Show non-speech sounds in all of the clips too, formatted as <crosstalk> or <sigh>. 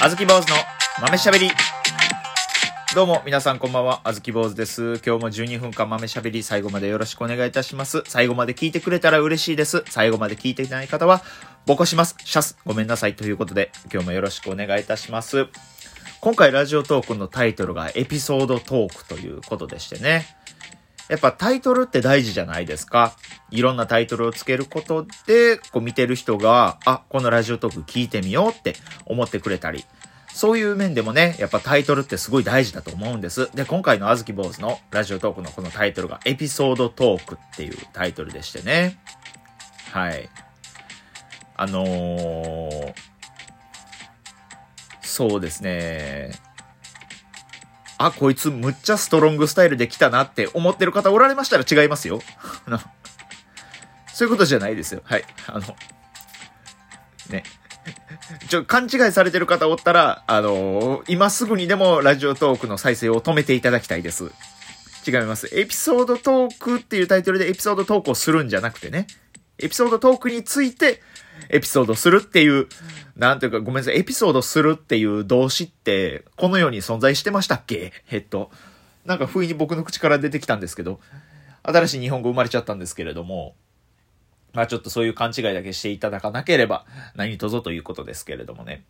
あずき坊主の豆しゃべり。どうも、皆さんこんばんは。あずき坊主です。今日も12分間豆しゃべり、最後までよろしくお願いいたします。最後まで聞いてくれたら嬉しいです。最後まで聞いていない方は、ボコします。シャス、ごめんなさい。ということで、今日もよろしくお願いいたします。今回ラジオトークのタイトルがエピソードトークということでしてね。やっぱタイトルって大事じゃないですか。いろんなタイトルをつけることで、こう見てる人が、あ、このラジオトーク聞いてみようって思ってくれたり、そういう面でもね、やっぱタイトルってすごい大事だと思うんです。で、今回のあずき坊主のラジオトークのこのタイトルがエピソードトークっていうタイトルでしてね。はい。あのー、そうですね。あ、こいつむっちゃストロングスタイルで来たなって思ってる方おられましたら違いますよ。そういうことじゃないですよ。はい。あの、ね。ちょ、勘違いされてる方おったら、あのー今すぐにでもラジオトークの再生を止めていただきたいです。違います。エピソードトークっていうタイトルでエピソードトークをするんじゃなくてね。エピソードトークについてエピソードするっていう、なんていうかごめんなさい、エピソードするっていう動詞ってこの世に存在してましたっけ？えっと、なんか不意に僕の口から出てきたんですけど、新しい日本語生まれちゃったんですけれども、まあちょっとそういう勘違いだけしていただかなければ何卒ということですけれどもね。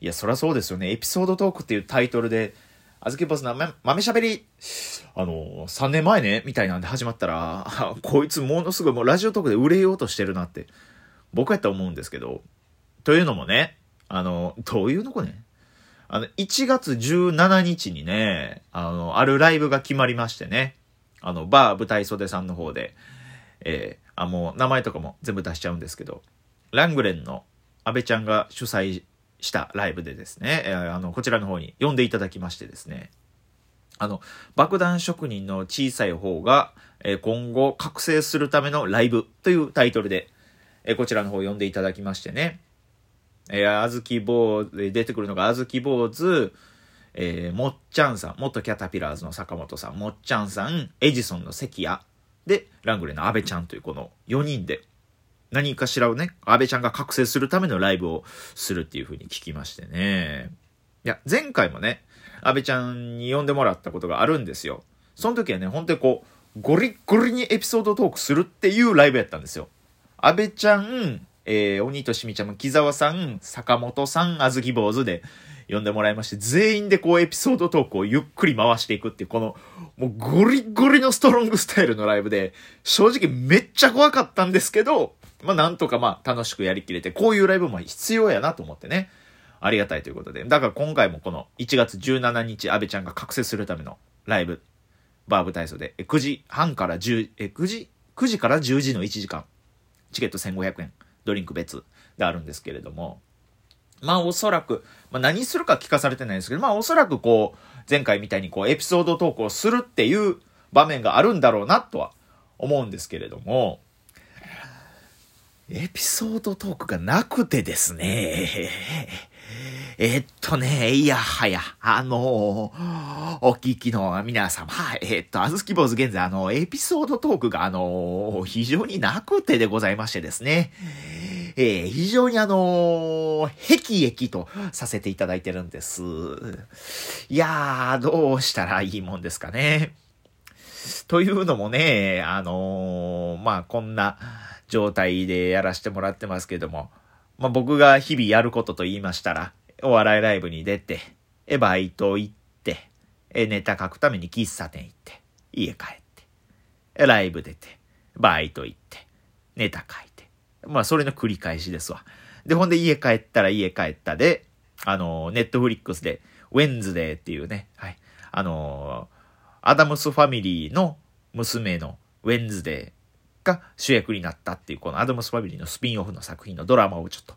いや、そりゃそうですよね。エピソードトークっていうタイトルで、あずきボスの豆しゃべり、あの、3年前ね、みたいなんで始まったら、こいつものすごいもうラジオトークで売れようとしてるなって、僕やったら思うんですけど、というのもね、あの、どういうのこね、あの、1月17日にね、あの、あるライブが決まりましてね、あの、バー舞台袖さんの方で、えーあ、もう名前とかも全部出しちゃうんですけど、ラングレンの安倍ちゃんが主催したライブでですね、えーあの、こちらの方に呼んでいただきましてですね、あの、爆弾職人の小さい方が、えー今後覚醒するためのライブというタイトルで、えこちらの方を呼んでいただきましてね、えー、あずき坊、出てくるのがあずき坊主、えーもっちゃんさん、元キャタピラーズの坂本さん、もっちゃんさん、エジソンの関谷、で、ラングレーの安倍ちゃんというこの4人で、何かしらをね、安倍ちゃんが覚醒するためのライブをするっていう風に聞きましてね。いや、前回もね、安倍ちゃんに呼んでもらったことがあるんですよ。その時はね、本当にこう、ゴリッゴリにエピソードトークするっていうライブやったんですよ。安倍ちゃん、えー、鬼としみちゃんも、木沢さん、坂本さん、あずき坊主で呼んでもらいまして、全員でこうエピソードトークをゆっくり回していくっていう、この、もうゴリゴリのストロングスタイルのライブで、正直めっちゃ怖かったんですけど、まあなんとかまあ楽しくやりきれて、こういうライブも必要やなと思ってね。ありがたいということで。だから今回もこの1月17日、安倍ちゃんが覚醒するためのライブ、バーブ体操で、9時半から10、え、9時 ?9 時から10時の1時間。チケット1500円。ドリンク別であるんですけれども。まあおそらく、まあ何するか聞かされてないんですけど、まあおそらくこう、前回みたいにこうエピソードトークをするっていう場面があるんだろうなとは思うんですけれども、エピソードトークがなくてですね。えっとね、いやはや、あのーお聞きの皆様、えっと、あずき坊主現在、あの、エピソードトークが、あの非常になくてでございましてですね。え非常にあのー、へきえきとさせていただいてるんです。いやー、どうしたらいいもんですかね。というのもね、あのまあ、こんな状態でやらせてもらってますけども、まあ、僕が日々やることと言いましたら、お笑いライブに出て、え、バイト行って、え、ネタ書くために喫茶店行って、家帰って、え、ライブ出て、バイト行って、ネタ書いて。まあ、それの繰り返しですわ。で、ほんで家帰ったら家帰ったで、あの、ネットフリックスで、ウェンズデーっていうね、はい。あのアダムスファミリーの娘のウェンズデーが主役になったっていう、このアダムスファミリーのスピンオフの作品のドラマをちょっと、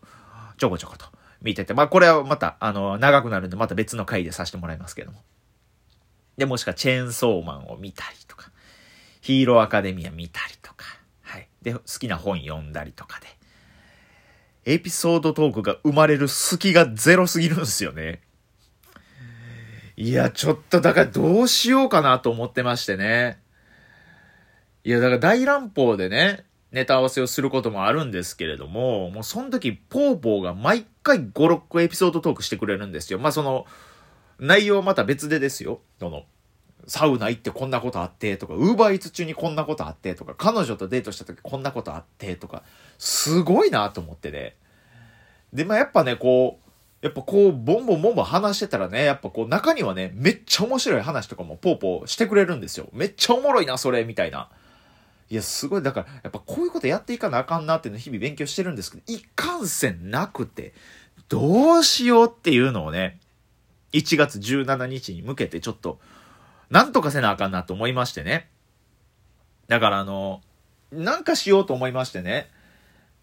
ちょこちょこと見てて、まあこれはまた、あの、長くなるんで、また別の回でさせてもらいますけども。で、もしくはチェーンソーマンを見たりとか、ヒーローアカデミア見たりとか、はい。で、好きな本読んだりとかで、エピソードトークが生まれる隙がゼロすぎるんですよね。いや、ちょっとだからどうしようかなと思ってましてね。いや、だから大乱暴でね、ネタ合わせをすることもあるんですけれども、もうその時、ポーポーが毎回5、6個エピソードトークしてくれるんですよ。まあその、内容はまた別でですよ。その、サウナ行ってこんなことあってとか、ウーバーイーツ中にこんなことあってとか、彼女とデートした時こんなことあってとか、すごいなと思ってね。で、まあやっぱね、こう、やっぱこう、ボンボンボンボン話してたらね、やっぱこう中にはね、めっちゃ面白い話とかもポーポーしてくれるんですよ。めっちゃおもろいな、それ、みたいな。いや、すごい、だから、やっぱこういうことやっていかなあかんなっていうのを日々勉強してるんですけど、いかんせんなくて、どうしようっていうのをね、1月17日に向けてちょっと、なんとかせなあかんなと思いましてね。だからあの、なんかしようと思いましてね。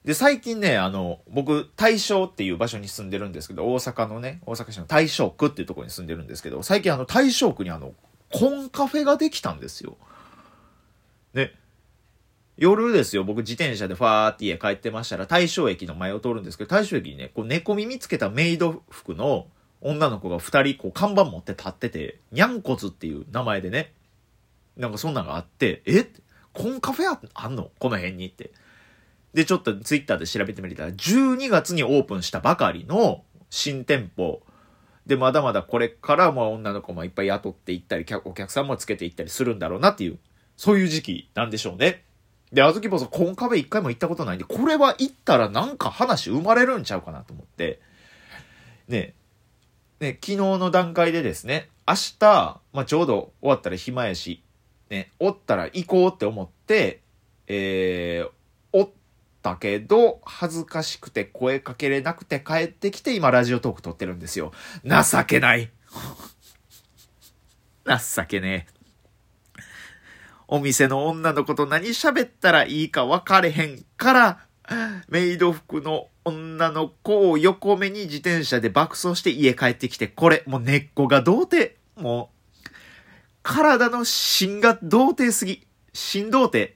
で、最近ね、あの、僕、大正っていう場所に住んでるんですけど、大阪のね、大阪市の大正区っていうところに住んでるんですけど、最近あの、大正区にあの、コンカフェができたんですよ。で、夜ですよ、僕自転車でファーって家帰ってましたら、大正駅の前を通るんですけど、大正駅にね、こう、猫耳つけたメイド服の女の子が二人、こう、看板持って立ってて、にゃんこつっていう名前でね、なんかそんなんがあって、え？コンカフェあんの？この辺にって。で、ちょっとツイッターで調べてみたら、12月にオープンしたばかりの新店舗。で、まだまだこれからも女の子もいっぱい雇っていったり、お客さんもつけていったりするんだろうなっていう、そういう時期なんでしょうね。で、あずき坊さん、コンカフェ一回も行ったことないんで、これは行ったらなんか話生まれるんちゃうかなと思って、ね、ね、昨日の段階でですね、明日、まあ、ちょうど終わったら暇やし、ね、おったら行こうって思って、えー、おったけど、恥ずかしくて声かけれなくて帰ってきて今ラジオトーク撮ってるんですよ。情けない <laughs> 情けねえ。お店の女の子と何喋ったらいいか分かれへんから、メイド服の女の子を横目に自転車で爆走して家帰ってきて、これ、もう根っこが童貞。もう、体の芯が童貞すぎ。芯童貞。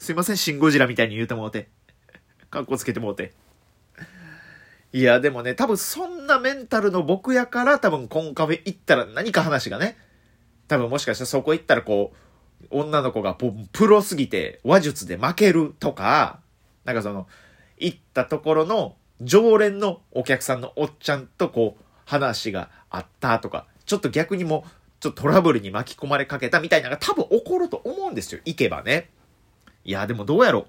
すいません、シンゴジラみたいに言うてもうて。かっこつけてもうて。いや、でもね、多分そんなメンタルの僕やから多分コンカフェ行ったら何か話がね、多分もしかしたらそこ行ったらこう、女の子がプロすぎて話術で負けるとか、なんかその、行ったところの常連のお客さんのおっちゃんとこう、話があったとか、ちょっと逆にもちょっとトラブルに巻き込まれかけたみたいなのが多分起こると思うんですよ。行けばね。いや、でもどうやろう。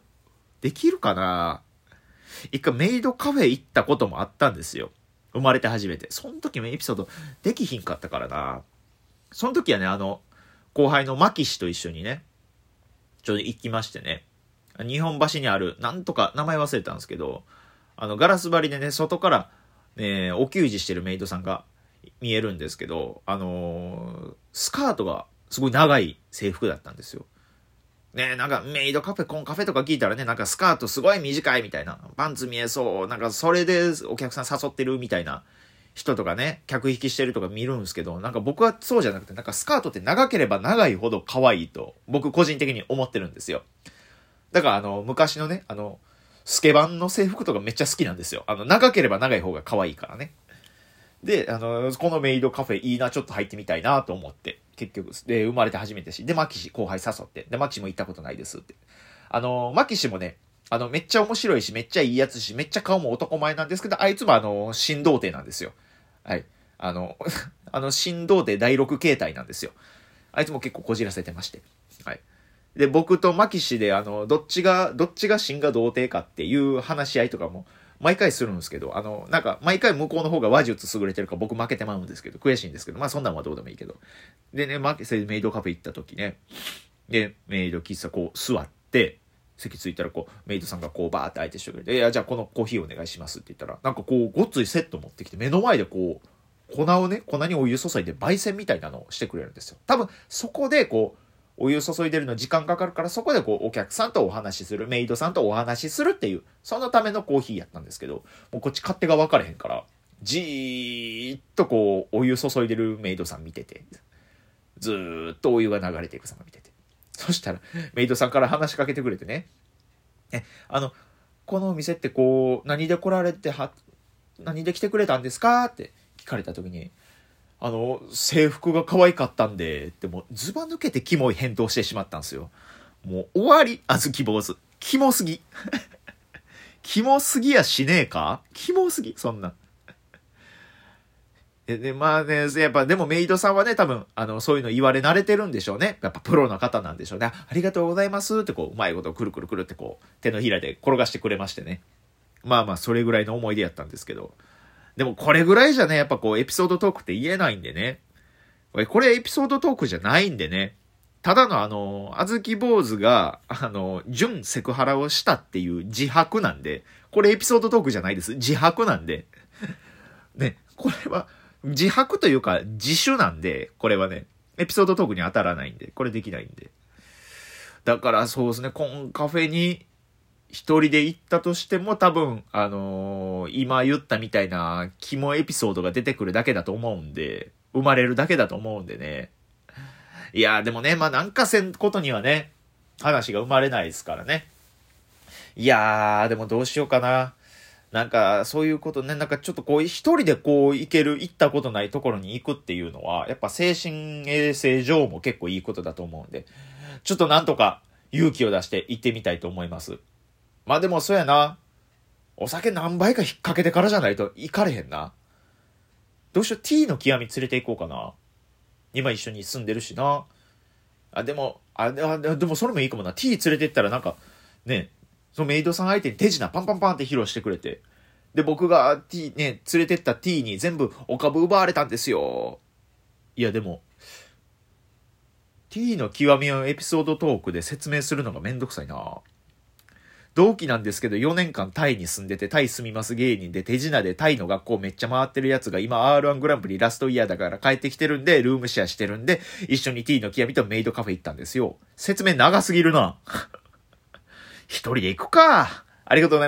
できるかな一回メイドカフェ行ったこともあったんですよ。生まれて初めて。その時もエピソードできひんかったからな。その時はね、あの、後輩のマキ氏と一緒にね、ちょうど行きましてね、日本橋にある、なんとか名前忘れたんですけど、あの、ガラス張りでね、外から、ね、お給仕してるメイドさんが見えるんですけど、あのー、スカートがすごい長い制服だったんですよ。ねなんかメイドカフェ、コンカフェとか聞いたらね、なんかスカートすごい短いみたいな、パンツ見えそう、なんかそれでお客さん誘ってるみたいな人とかね、客引きしてるとか見るんですけど、なんか僕はそうじゃなくて、なんかスカートって長ければ長いほど可愛いと、僕個人的に思ってるんですよ。だからあの、昔のね、あの、スケバンの制服とかめっちゃ好きなんですよ。あの、長ければ長い方が可愛いからね。で、あの、このメイドカフェいいな、ちょっと入ってみたいなと思って、結局、で、生まれて初めてし、で、マキシ後輩誘って、で、マキシも行ったことないですって。あの、マキシもね、あの、めっちゃ面白いし、めっちゃいいやつし、めっちゃ顔も男前なんですけど、あいつもあの、新童貞なんですよ。はい。あの、<laughs> あの、新童貞第6形態なんですよ。あいつも結構こじらせてまして。はい。で、僕とマキシで、あの、どっちが、どっちが新が童貞かっていう話し合いとかも、毎回するんですけど、あの、なんか、毎回向こうの方が話術優れてるか僕負けてまうんですけど、悔しいんですけど、まあそんなんはどうでもいいけど。でね、まそれでメイドカフェ行った時ね、で、メイド喫茶こう座って、席ついたらこう、メイドさんがこうバーって相手してくれて、いや、じゃあこのコーヒーお願いしますって言ったら、なんかこう、ごっついセット持ってきて、目の前でこう、粉をね、粉にお湯注いで焙煎みたいなのをしてくれるんですよ。多分、そこでこう、お湯注いでるの時間かかるから、そこでこう、お客さんとお話しする、メイドさんとお話しするっていう、そのためのコーヒーやったんですけど、もうこっち勝手が分かれへんから、じーっとこう、お湯注いでるメイドさん見てて、ずーっとお湯が流れていく様見てて。そしたら、メイドさんから話しかけてくれてね、え、あの、このお店ってこう、何で来られては、何で来てくれたんですか？って聞かれた時に、あの、制服が可愛かったんで、ってもう、ずば抜けてキモい返答してしまったんですよ。もう、終わり、あずき坊主。キモすぎ。<laughs> キモすぎやしねえか？キモすぎそんな。で、まあね、やっぱでもメイドさんはね、多分、あの、そういうの言われ慣れてるんでしょうね。やっぱプロの方なんでしょうね。ありがとうございますってこう、うまいことくるくるくるってこう、手のひらで転がしてくれましてね。まあまあ、それぐらいの思い出やったんですけど。でもこれぐらいじゃね、やっぱこう、エピソードトークって言えないんでね。これエピソードトークじゃないんでね。ただのあの、あずき坊主が、あの、純セクハラをしたっていう自白なんで、これエピソードトークじゃないです。自白なんで。ね、これは、自白というか自主なんで、これはね、エピソードトークに当たらないんで、これできないんで。だからそうですね、コンカフェに一人で行ったとしても多分、あのー、今言ったみたいな肝エピソードが出てくるだけだと思うんで、生まれるだけだと思うんでね。いやでもね、まあなんかせんことにはね、話が生まれないですからね。いやー、でもどうしようかな。なんか、そういうことね、なんかちょっとこう、一人でこう、行ける、行ったことないところに行くっていうのは、やっぱ精神衛生上も結構いいことだと思うんで、ちょっとなんとか勇気を出して行ってみたいと思います。まあでもそうやな。お酒何杯か引っ掛けてからじゃないと行かれへんな。どうしよう、T の極み連れて行こうかな。今一緒に住んでるしな。あ、でも、あ、でもそれもいいかもな。T 連れて行ったらなんか、ね、そのメイドさん相手に手品パンパンパンって披露してくれて。で、僕が T、ね、連れてった T に全部お株奪われたんですよ。いや、でも、T の極みをエピソードトークで説明するのがめんどくさいな。同期なんですけど、4年間タイに住んでて、タイ住みます芸人で、手品でタイの学校めっちゃ回ってるやつが、今 R1 グランプリラストイヤーだから帰ってきてるんで、ルームシェアしてるんで、一緒に T の極みとメイドカフェ行ったんですよ。説明長すぎるな。一人で行くか。ありがとうございます。